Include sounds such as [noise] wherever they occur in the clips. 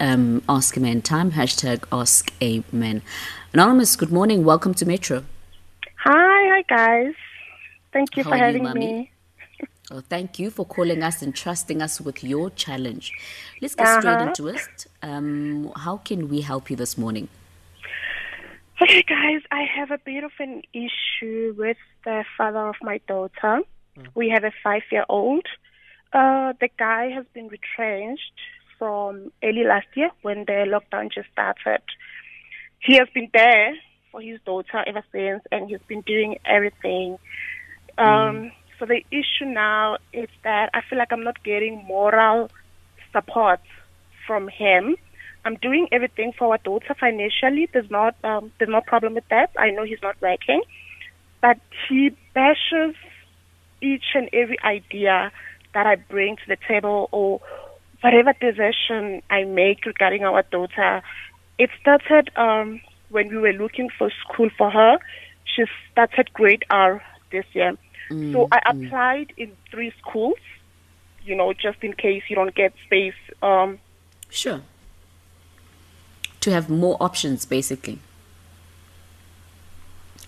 um, Ask a Man time, hashtag Ask a Man. Anonymous, good morning. Welcome to Metro. Hi, hi guys. Thank you How for are you, having me. [laughs] Oh, thank you for calling us and trusting us with your challenge. Let's get straight Uh-huh. into it. Um, how can we help you this morning? Okay, guys, I have a bit of an issue with the father of my daughter. We have a five year old. Uh, the guy has been retrenched from early last year when the lockdown just started. He has been there for his daughter ever since, and he's been doing everything. Um, So the issue now is that I feel like I'm not getting moral support from him. I'm doing everything for our daughter financially. There's not um, there's no problem with that. I know he's not working, but he bashes each and every idea that I bring to the table or whatever decision I make regarding our daughter. It started um, when we were looking for school for her. She started grade R this year. so I applied in three schools, you know, just in case you don't get space. Um, Sure. To have more options, basically.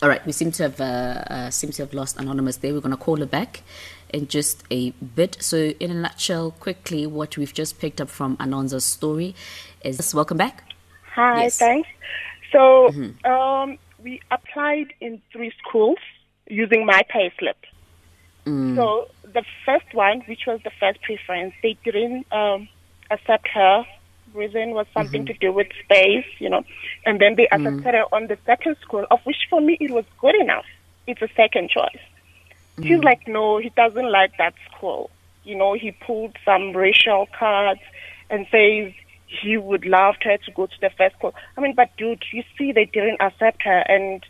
All right, we seem to have uh, uh, seem to have lost anonymous there. We're going to call her back in just a bit. So, in a nutshell, quickly, what we've just picked up from Anonza's story is welcome back. Hi, Yes. thanks. So um, we applied in three schools using my payslip. So the first one, which was the first preference, they didn't um, accept her. Reason was something to do with space, you know. And then they accepted her on the second school, of which for me it was good enough. It's a second choice. He's like, no, he doesn't like that school. You know, he pulled some racial cards and says he would love her to go to the first school. I mean, but dude, you see, they didn't accept her, and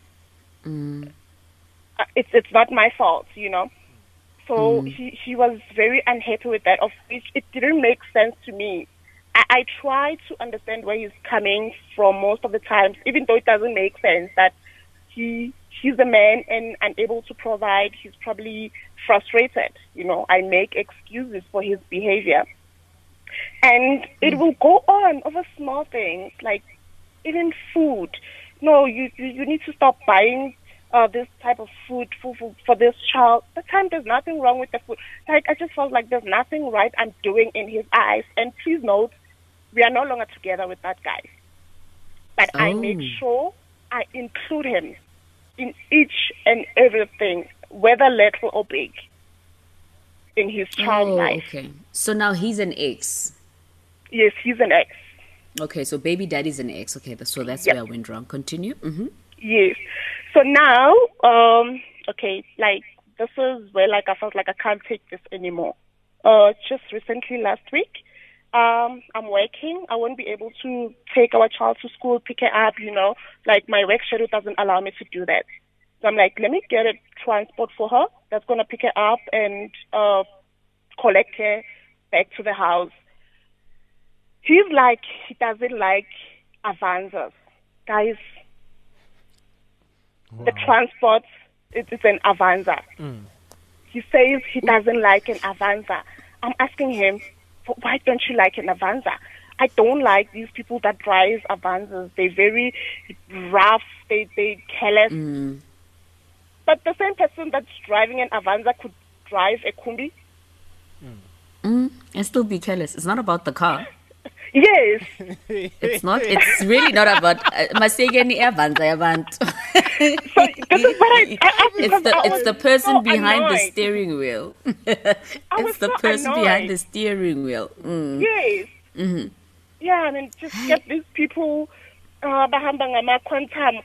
uh, it's it's not my fault, you know. So he he was very unhappy with that. Of which it didn't make sense to me. I, I try to understand where he's coming from most of the times, even though it doesn't make sense that he he's a man and unable to provide. He's probably frustrated. You know, I make excuses for his behavior, and it will go on over small things like even food. No, you you, you need to stop buying uh, this type of food for, for for this child. The time there's nothing wrong with the food. Like I just felt like there's nothing right I'm doing in his eyes. And please note, we are no longer together with that guy. But I make Oh. sure I include him in each and everything, whether little or big, in his child Oh, life. okay. So now he's an ex. Yes, he's an ex. Okay, so baby daddy's an ex. Okay, so that's Yep. where I went wrong. Continue. Mm-hmm. Yes. So now, um, okay, like this is where like I felt like I can't take this anymore. Uh, just recently last week, um, I'm working. I won't be able to take our child to school, pick her up. You know, like my work schedule doesn't allow me to do that. So I'm like, let me get a transport for her that's gonna pick her up and uh, collect her back to the house. He's like, he doesn't like Avanzas. Guys, the transport it is an Avanza. He says he doesn't like an Avanza. I'm asking him, "Wh- why don't you like an Avanza? I don't like these people that drive Avanzas. They're very rough. They they careless. But the same person that's driving an Avanza could drive a Kombi. Mm, and still be careless. It's not about the car. [laughs] Yes. It's not. It's really not about. uh, Masegeni Evanza Avant. [laughs] So this is what I, I, I It's the I it's the person so behind the steering wheel. [laughs] it's the so person behind the steering wheel. Mm. Yes. Yeah, I mean, just get these people uh, bahamba ngama-quantum.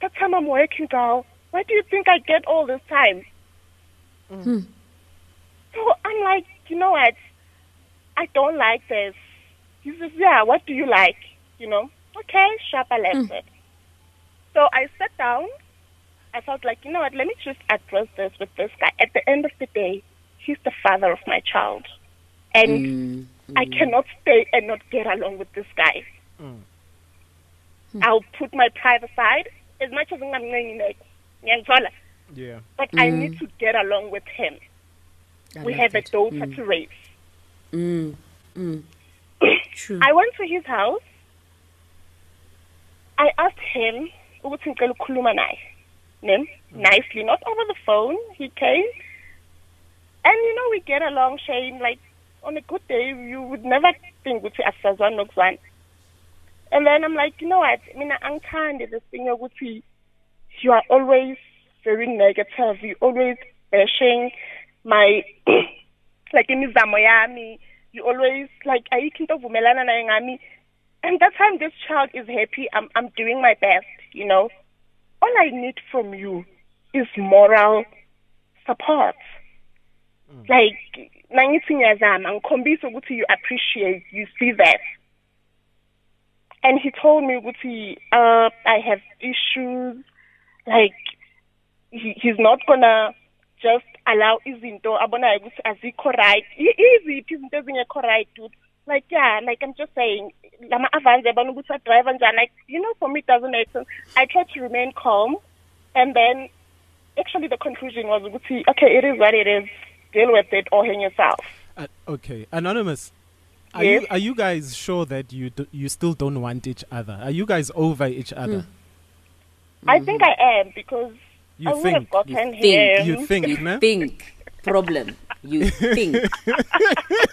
That time I'm working, girl. Why do you think I get all this time? So I'm like, you know what? I don't like this. He says, yeah, what do you like? You know? Okay, sharp, I left it. So I sat down. I felt like, you know what, let me just address this with this guy. At the end of the day, he's the father of my child. And Mm. I cannot stay and not get along with this guy. I'll put my pride aside as much as I'm ngiyangithola, Yeah. but I need to get along with him. I we like have a that. daughter to raise. Mm. Mm. [coughs] True. I went to his house. I asked him ukuthi ngicela ukukhuluma naye. Ne? Nicely, not over the phone. He came. And you know we get along, Shane, like on a good day you would never think ukuthi asazwana nokuzwana. And then I'm like, you know what? Mina angithandi this thing yokuthi you are always very negative. You always bashing my [clears throat] like imizamo yami. You always like ayikho into ovumelana nayo ngami. And that time this child is happy. I'm I'm doing my best, you know. All I need from you is moral support. Like nangithi ngiyazama ngikhombisa ukuthi you appreciate, you see that. And he told me ukuthi uh I have issues like he, he's not gonna just allow izinto abonayo ukuthi azikho right I- iziphi izinto ezingekho right dude like yeah like i'm just saying lama avans yabona ukuthi adrive njani like you know for me it doesn't make sense i try to remain calm and then actually the conclusion was okay it is what it is deal with it or hang yourself Uh, okay, anonymous. Are Yes? you are you guys sure that you do, you still don't want each other? Are you guys over each other? i think i am because You i would have gotten You think? him You think, You no? think. Problem. You think. [laughs] [laughs]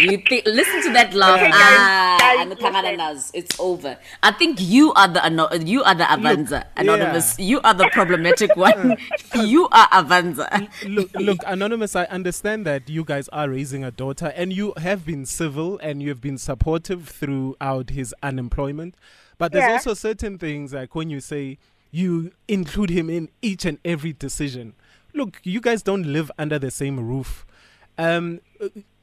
you think. Listen to that laugh. Okay, guys, ah, guys, and the Tangana listen. knows. It's over. I think you are the ano- you are the Avanza anonymous. yeah. You are the problematic one. [laughs] you are Avanza. look, look, anonymous. I understand that you guys are raising a daughter, and you have been civil and you have been supportive throughout his unemployment. But there's Yeah. also certain things like when you say you include him in each and every decision. Look, you guys don't live under the same roof. Um,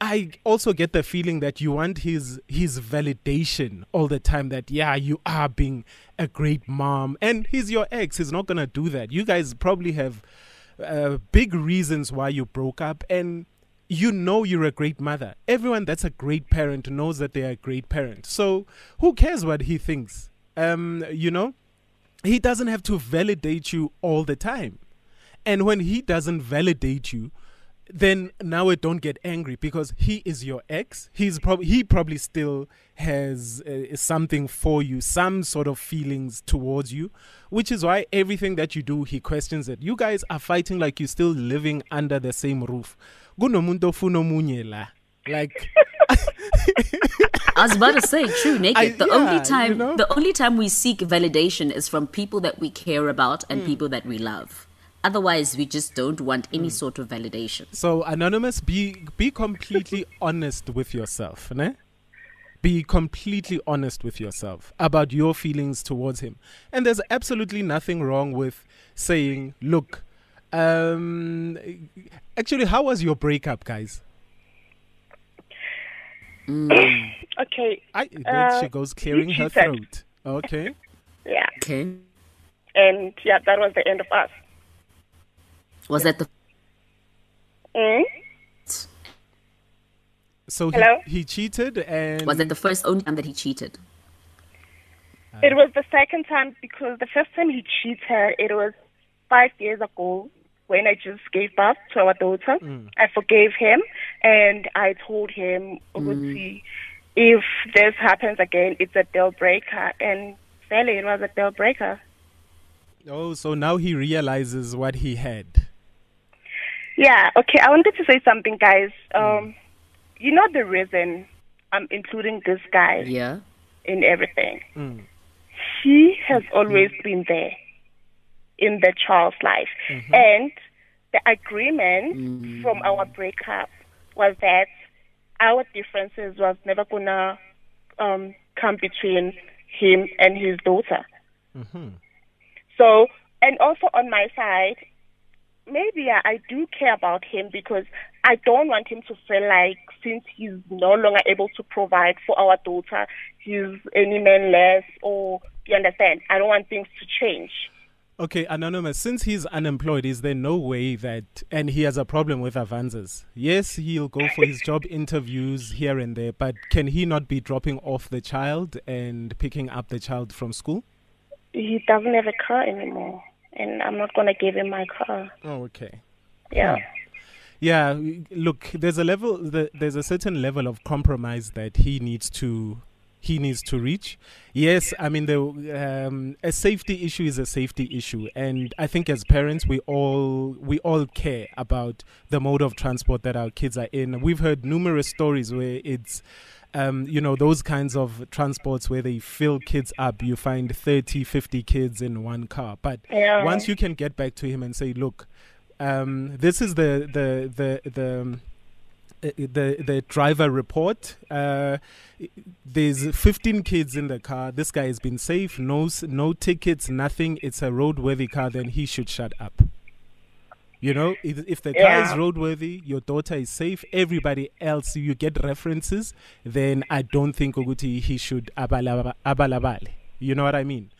I also get the feeling that you want his his validation all the time. That yeah, you are being a great mom, and he's your ex. He's not gonna do that. You guys probably have uh, big reasons why you broke up, and you know you're a great mother. Everyone that's a great parent knows that they're a great parent. So who cares what he thinks? Um, you know, he doesn't have to validate you all the time. And when he doesn't validate you, then now it don't get angry because he is your ex. He's probably he probably still has uh, something for you, some sort of feelings towards you, which is why everything that you do, he questions it. You guys are fighting like you're still living under the same roof. Kunomuntu ofuna omunye la. Like I was about to say, true, [laughs] naked. I- the yeah, only you time, know? the only time we seek validation is from people that we care about and people that we love. Otherwise, we just don't want Hmm. any sort of validation. So anonymous, be be completely [laughs] honest with yourself, ne? Be completely honest with yourself about your feelings towards him. And there's absolutely nothing wrong with saying, "Look, um, actually, how was your breakup, guys?" [coughs] okay I there Uh, she goes clearing her cheated. throat. Okay. [laughs] yeah Okay. and yeah that was the end of us Was that the mm? So Hello? he, he cheated and was that the first only time that he cheated? Uh, it was the second time because the first time he cheated, it was five years ago when I just gave birth to our daughter. Mm. I forgave him and I told him, "Ukuthi, mm. if this happens again, it's a deal breaker. And fairly, it was a deal breaker. Oh, so now he realizes what he had. Yeah, okay. I wanted to say something, guys. Um, You know the reason I'm including this guy Yeah. in everything. Hmm. He has hmm. always been there in the child's life. Mm-hmm. And the agreement mm. from our breakup was that our differences was never gonna um, come between him and his daughter. Mm-hmm. So, and also on my side, maybe I, I do care about him because I don't want him to feel like since he's no longer able to provide for our daughter, he's any man less or you understand? I don't want things to change. Okay, Anonymous, since he's unemployed, is there no way that, and he has a problem with Avanzas? Yes, he'll go for his job interviews here and there, but can he not be dropping off the child and picking up the child from school? He doesn't have a car anymore, and I'm not gonna give him my car. Oh, okay. Yeah. Yeah, look, there's a level, there's a certain level of compromise that he needs to he needs to reach. Yes, I mean the um, a safety issue is a safety issue, and I think as parents we all we all care about the mode of transport that our kids are in. We've heard numerous stories where it's. Um, you know those kinds of transports where they fill kids up you find 30 50 kids in one car but yeah. once you can get back to him and say look um, this is the the the the the the driver report. Uh, there's 15 kids in the car. This guy has been safe. No no tickets. Nothing. It's a roadworthy car. Then he should shut up. You know, if, if the Yeah. car is roadworthy, your daughter is safe. Everybody else, you get references. Then I don't think Oguti he should abalaba- abalabale. You know what I mean?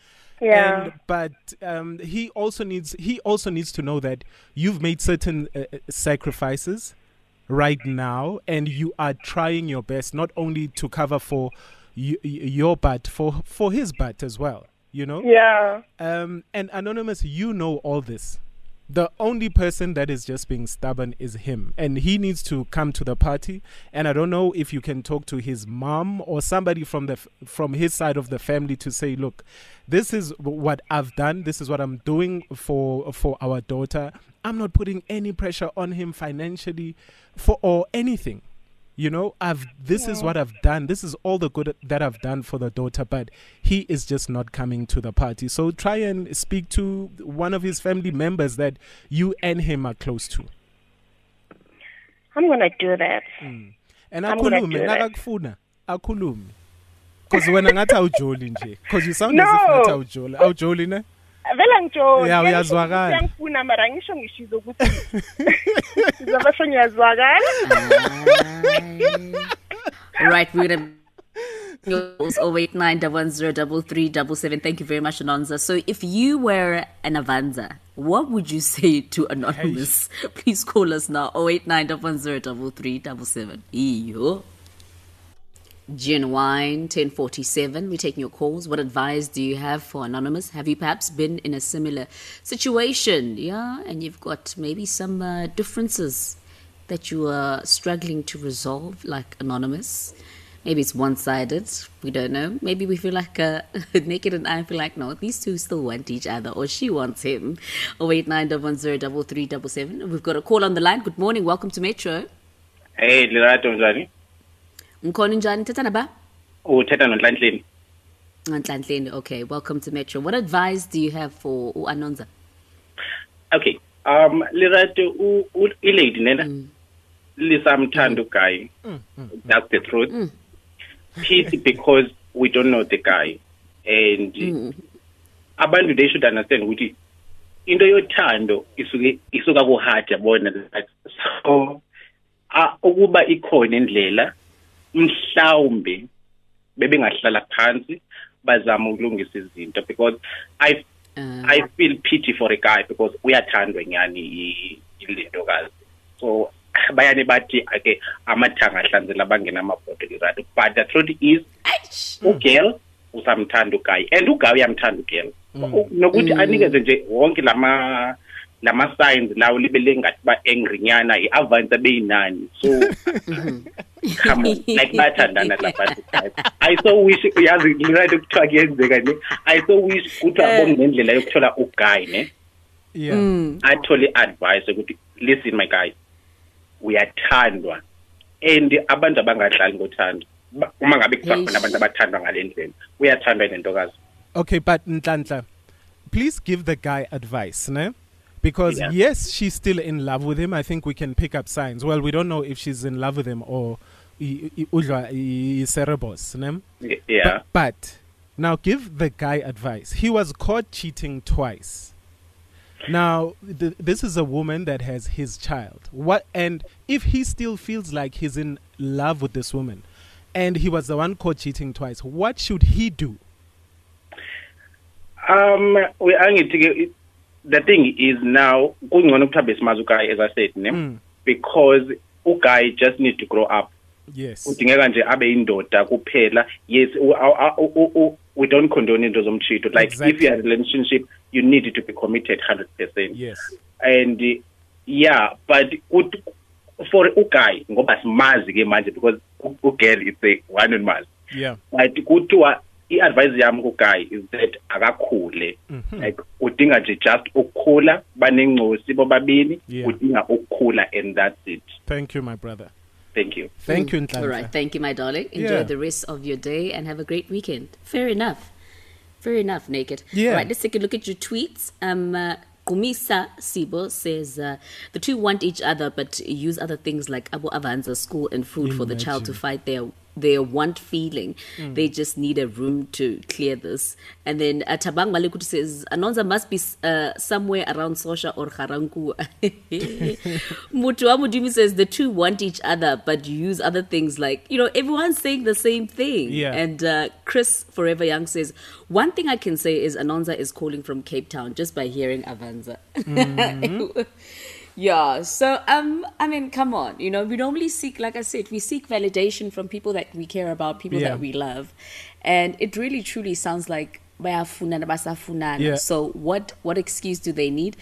Yeah. And, but um, he also needs he also needs to know that you've made certain uh, uh, sacrifices right now, and you are trying your best not only to cover for y- your butt, for for his butt as well. You know. yeah. Um, and anonymous, you know all this. The only person that is just being stubborn is him, and he needs to come to the party. And I don't know if you can talk to his mom or somebody from the from his side of the family to say, look, this is what I've done. This is what I'm doing for for our daughter. I'm not putting any pressure on him financially, for or anything. You know, I've this is what I've done. This is all the good that I've done for the daughter, but he is just not coming to the party. So try and speak to one of his family members that you and him are close to. I'm gonna do that. Mm. And I'm gonna akhulume nakakufuna akhulume. Because wena ngathi awujoli nje. Because you sound as if No. ngathi awujoli. Awujoli ne? Vele ngijoli Ya, Ngisho uyazwakala. ukuthi [laughs] uyangifuna mara angisho ngishizo ukuthi ngizabasho ngiyazwakala All right, we're gonna. 0891103377. Thank you very much, Anonza. So, if you were an Avanza, what would you say to Anonymous? Please call us now 0891103377. Iyo. Genuine 1047. We're taking your calls. What advice do you have for Anonymous? Have you perhaps been in a similar situation? Yeah, and you've got maybe some uh, differences that you are struggling to resolve, like Anonymous. Maybe it's one sided. We don't know. Maybe we feel like uh, [laughs] Naked and I feel like, no, these two still want each other, or she wants him. 0891103377. We've got a call on the line. Good morning. Welcome to Metro. hey lirato njani Mkhona njani thetha naba? uthetha nonhlanhleni. Nhlanhleni. Okay, welcome to Metro. What advice do you have for Anonza? okay um lirato u- ilady nena lisamthanda uguy that's the truth pity [laughs] because we don't know the guy. And abantu they should understand ukuthi into yothando isuke isuka ku-heart yabona. Like, so ukuba ikhona indlela mhlawumbe bebengahlala phansi bazama ukulungisa izinto because i Uh, I feel pity for a guy because uyathandwa nyani i- ilintokazi so bayane bathi ake amathanga ahlanzela bangena amabhodlela irati but the truth is ugirl usamthanda uguy and uguy uyamthanda ugirl U- nokuthi anikeze nje wonke lama lama signs lawo libe lengathi ba angry nyana i-avance abeyinani. So [laughs] come on like bayathandana labantu guys i so wish uyazi right ukuthiwa kuyenzeka ne? I so wish kuthiwa bonke nendlela yokuthola uguy ne? Yeah. athole advice ukuthi listen my guy uyathandwa. And abantu abangadlali ngothando Ba- uma ngabe kusakhona Eish. abantu abathandwa ngale ndlela uyathandwa nentokazi Okay, but Ntlantla, please give the guy advice, ne? Because Yeah. yes, she's still in love with him. I think we can pick up signs. Well, we don't know if she's in love with him or i- i- udla i- i- cerebos? Yeah But, but now give the guy advice. He was caught cheating twice. Now, th- this is a woman that has his child. What and if he still feels like he's in love with this woman and he was the one caught cheating twice, what should he do? um we angithi the thing is now kungcono ukuthi abe simazi uguy as i said ne Mm. because uguy just need to grow up Yes. udingeka nje abe indoda kuphela yes u- u- u- u- u- we don't condone into zomtshito like if Exactly. you're in a relationship you need to be committed 100% Yes. and uh, yeah but ut- for uguy ngoba simazi ke manje because u- ugirl it's a one on mazi Yeah. but kuthiwa i-advice yami kuguy is that akakhule like udinga nje just ukukhula banengcosi bobabili Yeah. udinga ukukhula and that's it Thank you, my brother. thank you Thank you, All Nhlanhla. right. Thank you, my darling. Enjoy Yeah. the rest of your day and have a great weekend. Fair enough. Fair enough, Naked. Yeah. All right. Let's take a look at your tweets. Um, uh, Gumisa Sibo says uh, the two want each other but use other things like Abu Avanza, school and food for the child to fight their their want feeling. They just need a room to clear this. And then uh, Tabang Malikuti says Anonza must be uh, somewhere around Sosha or Haranku. [laughs] Mutu Amudimi says the two want each other but use other things like, you know, everyone's saying the same thing. Yeah. And uh, Chris Forever Young says, one thing I can say is Anonza is calling from Cape Town just by hearing Avanza. [laughs] Yeah. So, um, I mean, come on. You know, we normally seek, like I said, we seek validation from people that we care about, people yeah. that we love, and it really, truly sounds like yeah. so what what excuse do they need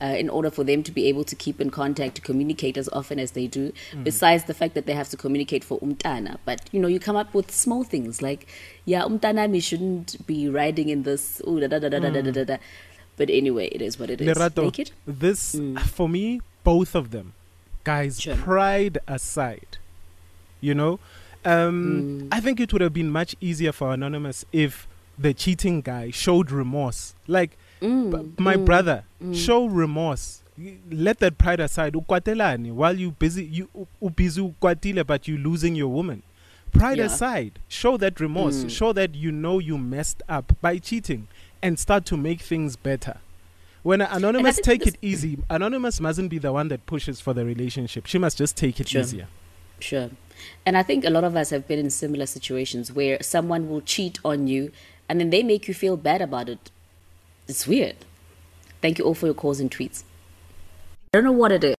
uh, in order for them to be able to keep in contact to communicate as often as they do mm. besides the fact that they have to communicate for umtana but you know you come up with small things like yeah umtana we shouldn't be riding in this ooh, da, da, da, da, mm. da, da, da, da. But anyway, it is what it is. Lerato, Make it. this hmm. for me, both of them, guys. Sure. Pride aside, you know, um, hmm. I think it would have been much easier for anonymous if the cheating guy showed remorse. Like hmm. b- my brother, show remorse. Let that pride aside. Ukwatelani while you busy you busy ukwatile, but you losing your woman. Pride Yeah. aside, show that remorse. Show that you know you messed up by cheating, and start to make things better. When anonymous take it easy, anonymous mustn't be the one that pushes for the relationship. She must just take it Sure. easier. Sure. And I think a lot of us have been in similar situations where someone will cheat on you and then they make you feel bad about it. It's weird. Thank you all for your calls and tweets. I don't know what it is.